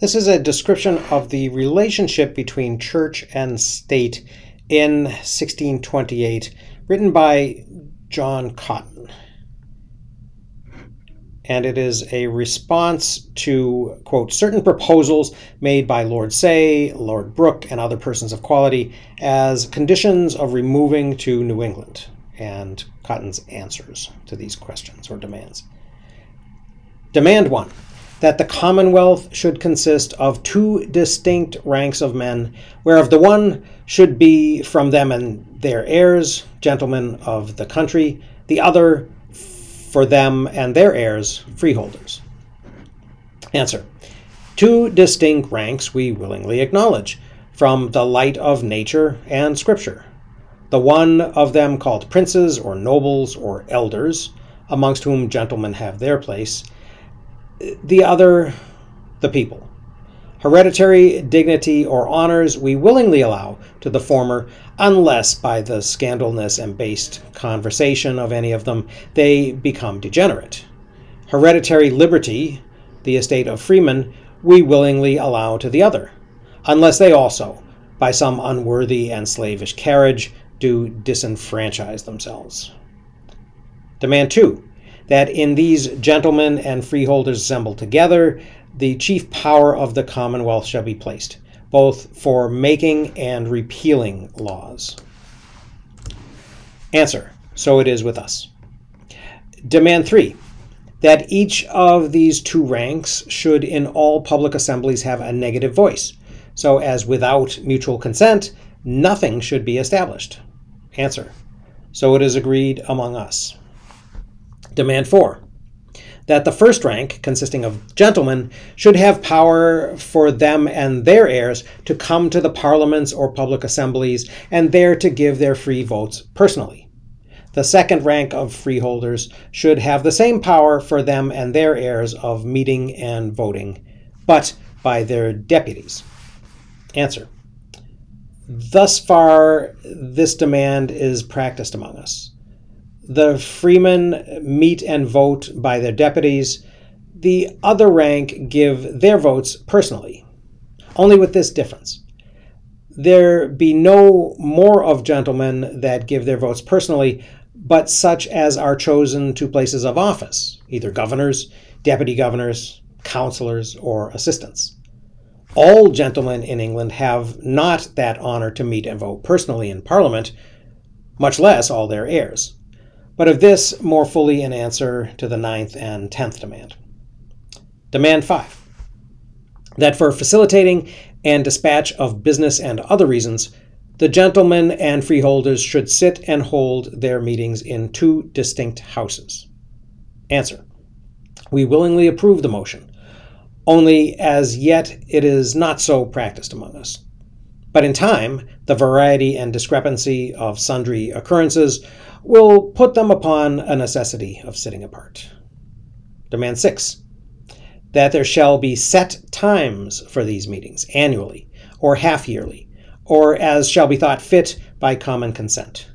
This is a description of the relationship between church and state in 1628, written by John Cotton. And it is a response to, quote, certain proposals made by Lord Say, Lord Brooke, and other persons of quality as conditions of removing to New England, and Cotton's answers to these questions or demands. Demand one that the Commonwealth should consist of two distinct ranks of men, whereof the one should be from them and their heirs, gentlemen of the country, the other for them and their heirs, freeholders. Answer. Two distinct ranks we willingly acknowledge, from the light of nature and scripture. The one of them called princes or nobles or elders, amongst whom gentlemen have their place, the other, the people. Hereditary dignity or honors we willingly allow to the former, unless by the scandalous and based conversation of any of them they become degenerate. Hereditary liberty, the estate of freemen, we willingly allow to the other, unless they also, by some unworthy and slavish carriage, do disenfranchise themselves. Demand 2 that in these gentlemen and freeholders assembled together, the chief power of the Commonwealth shall be placed, both for making and repealing laws. Answer So it is with us. Demand three that each of these two ranks should in all public assemblies have a negative voice, so as without mutual consent, nothing should be established. Answer So it is agreed among us. Demand 4 that the first rank, consisting of gentlemen, should have power for them and their heirs to come to the parliaments or public assemblies and there to give their free votes personally. The second rank of freeholders should have the same power for them and their heirs of meeting and voting, but by their deputies. Answer. Thus far, this demand is practiced among us the freemen meet and vote by their deputies. The other rank give their votes personally, only with this difference. There be no more of gentlemen that give their votes personally, but such as are chosen to places of office, either governors, deputy governors, councillors, or assistants. All gentlemen in England have not that honour to meet and vote personally in Parliament, much less all their heirs but of this more fully in answer to the ninth and tenth demand. Demand 5 that for facilitating and dispatch of business and other reasons, the gentlemen and freeholders should sit and hold their meetings in two distinct houses. Answer. We willingly approve the motion, only as yet it is not so practiced among us. But in time, the variety and discrepancy of sundry occurrences will put them upon a necessity of sitting apart. Demand 6 that there shall be set times for these meetings annually or half yearly, or as shall be thought fit by common consent,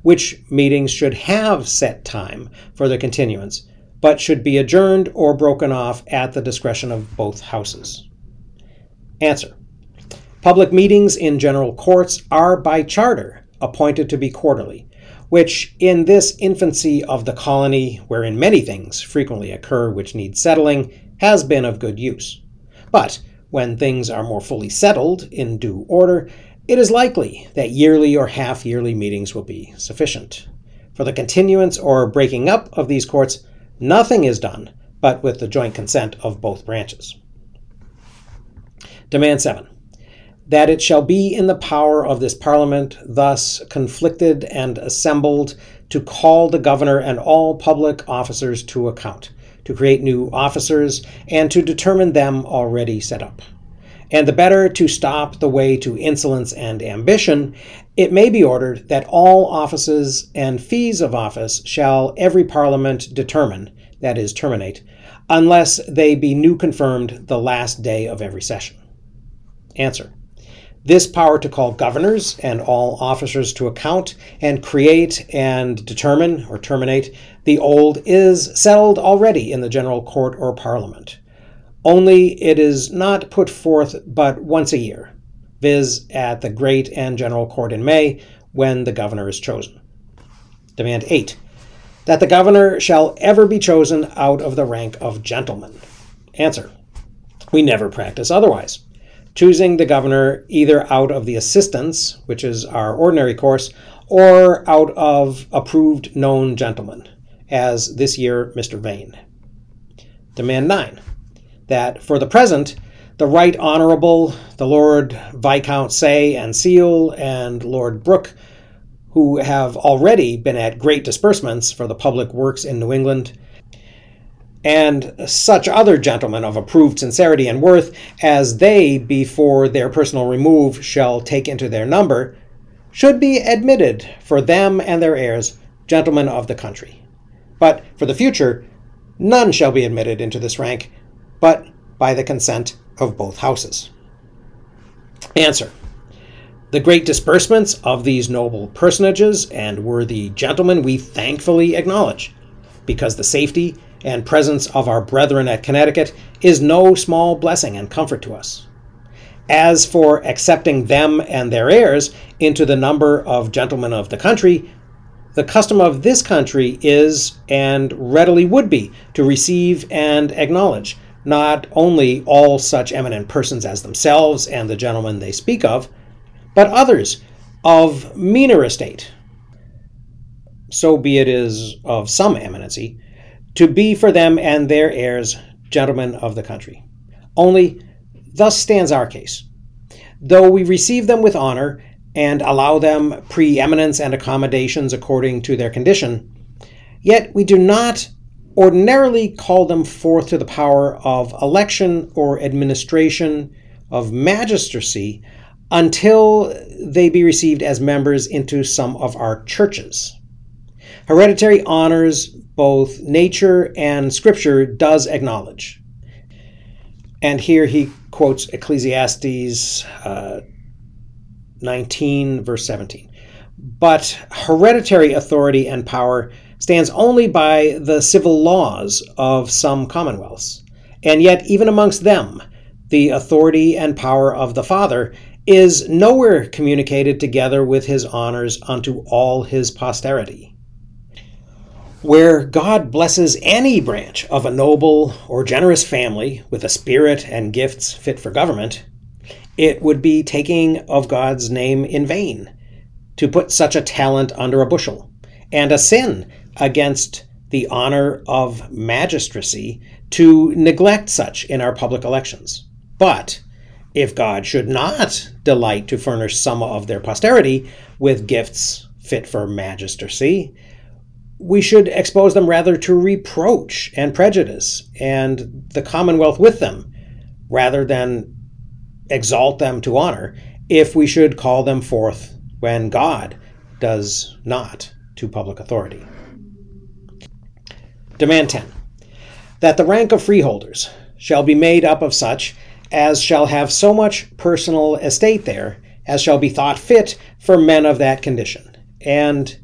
which meetings should have set time for their continuance, but should be adjourned or broken off at the discretion of both houses. Answer Public meetings in general courts are by charter appointed to be quarterly, which, in this infancy of the colony, wherein many things frequently occur which need settling, has been of good use. But when things are more fully settled in due order, it is likely that yearly or half yearly meetings will be sufficient. For the continuance or breaking up of these courts, nothing is done but with the joint consent of both branches. Demand 7 that it shall be in the power of this Parliament, thus conflicted and assembled, to call the governor and all public officers to account, to create new officers, and to determine them already set up. And the better to stop the way to insolence and ambition, it may be ordered that all offices and fees of office shall every Parliament determine, that is, terminate, unless they be new confirmed the last day of every session. Answer. This power to call governors and all officers to account and create and determine or terminate the old is settled already in the general court or parliament. only it is not put forth but once a year, viz., at the Great and General Court in May, when the governor is chosen. Demand 8. That the governor shall ever be chosen out of the rank of gentlemen. Answer. We never practice otherwise, choosing the governor either out of the assistants, which is our ordinary course, or out of approved known gentlemen, as this year Mr. Vane. Demand 9 that for the present, the Right Honorable, the Lord Viscount Say and Sele, and Lord Brooke, who have already been at great disbursements for the public works in New England, and such other gentlemen of approved sincerity and worth as they, before their personal remove, shall take into their number, should be admitted for them and their heirs, gentlemen of the country. But for the future, none shall be admitted into this rank but by the consent of both houses. Answer. The great disbursements of these noble personages and worthy gentlemen we thankfully acknowledge, because the safety and presence of our brethren at Connecticut is no small blessing and comfort to us. As for accepting them and their heirs into the number of gentlemen of the country, the custom of this country is, and readily would be, to receive and acknowledge not only all such eminent persons as themselves and the gentlemen they speak of, but others of meaner estate, so be it is of some eminency, to be for them and their heirs gentlemen of the country. Only thus stands our case. Though we receive them with honor and allow them preeminence and accommodations according to their condition, yet we do not ordinarily call them forth to the power of election or administration of magistracy until they be received as members into some of our churches. Hereditary honors both nature and scripture does acknowledge. And here he quotes Ecclesiastes uh, 19, verse 17. But hereditary authority and power stands only by the civil laws of some commonwealths. And yet, even amongst them, the authority and power of the Father is nowhere communicated together with his honors unto all his posterity. Where God blesses any branch of a noble or generous family with a spirit and gifts fit for government, it would be taking of God's name in vain to put such a talent under a bushel, and a sin against the honor of magistracy to neglect such in our public elections. But if God should not delight to furnish some of their posterity with gifts fit for magistracy, we should expose them rather to reproach and prejudice and the commonwealth with them, rather than exalt them to honor, if we should call them forth when God does not to public authority. Demand 10. That the rank of freeholders shall be made up of such as shall have so much personal estate there as shall be thought fit for men of that condition, and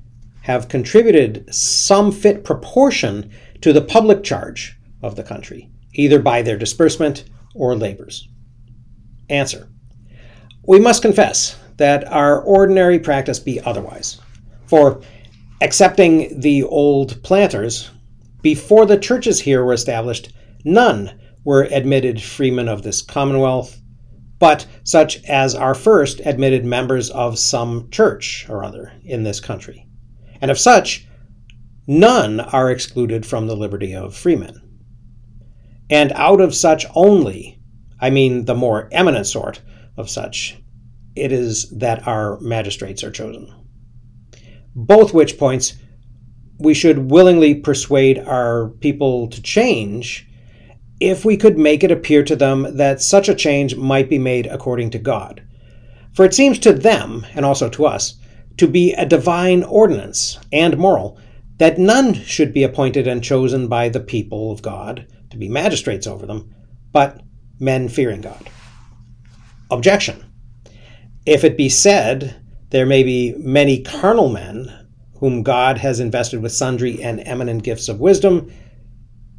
have contributed some fit proportion to the public charge of the country, either by their disbursement or labors. Answer. We must confess that our ordinary practice be otherwise. For, excepting the old planters, before the churches here were established, none were admitted freemen of this commonwealth, but such as are first admitted members of some church or other in this country. And of such, none are excluded from the liberty of freemen. And out of such only, I mean the more eminent sort of such, it is that our magistrates are chosen. Both which points we should willingly persuade our people to change if we could make it appear to them that such a change might be made according to God. For it seems to them, and also to us, to be a divine ordinance and moral that none should be appointed and chosen by the people of God to be magistrates over them, but men fearing God. Objection. If it be said, there may be many carnal men whom God has invested with sundry and eminent gifts of wisdom,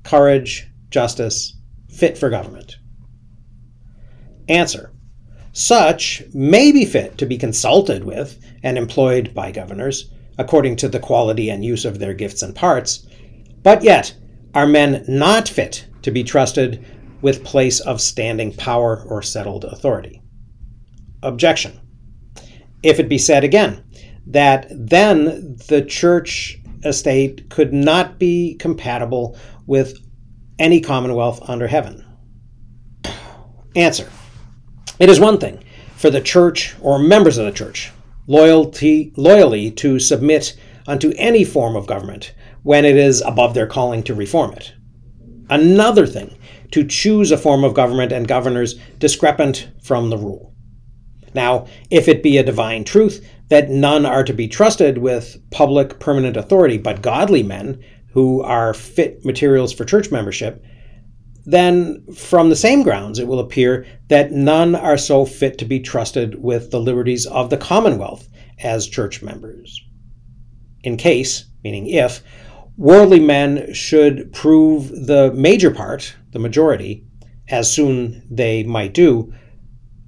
courage, justice, fit for government? Answer. Such may be fit to be consulted with and employed by governors, according to the quality and use of their gifts and parts, but yet are men not fit to be trusted with place of standing power or settled authority. Objection. If it be said again, that then the church estate could not be compatible with any commonwealth under heaven. Answer. It is one thing for the church or members of the church loyalty, loyally to submit unto any form of government when it is above their calling to reform it. Another thing to choose a form of government and governors discrepant from the rule. Now, if it be a divine truth that none are to be trusted with public permanent authority but godly men who are fit materials for church membership, then from the same grounds it will appear that none are so fit to be trusted with the liberties of the commonwealth as church members. In case, meaning if, worldly men should prove the major part, the majority, as soon they might do,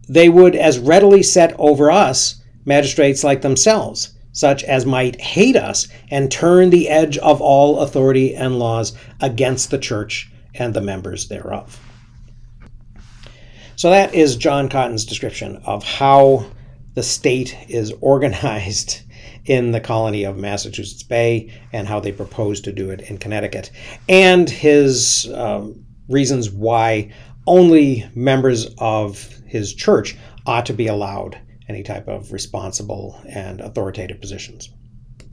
they would as readily set over us magistrates like themselves, such as might hate us and turn the edge of all authority and laws against the church and the members thereof. So that is John Cotton's description of how the state is organized in the colony of Massachusetts Bay and how they propose to do it in Connecticut, and his um, reasons why only members of his church ought to be allowed any type of responsible and authoritative positions.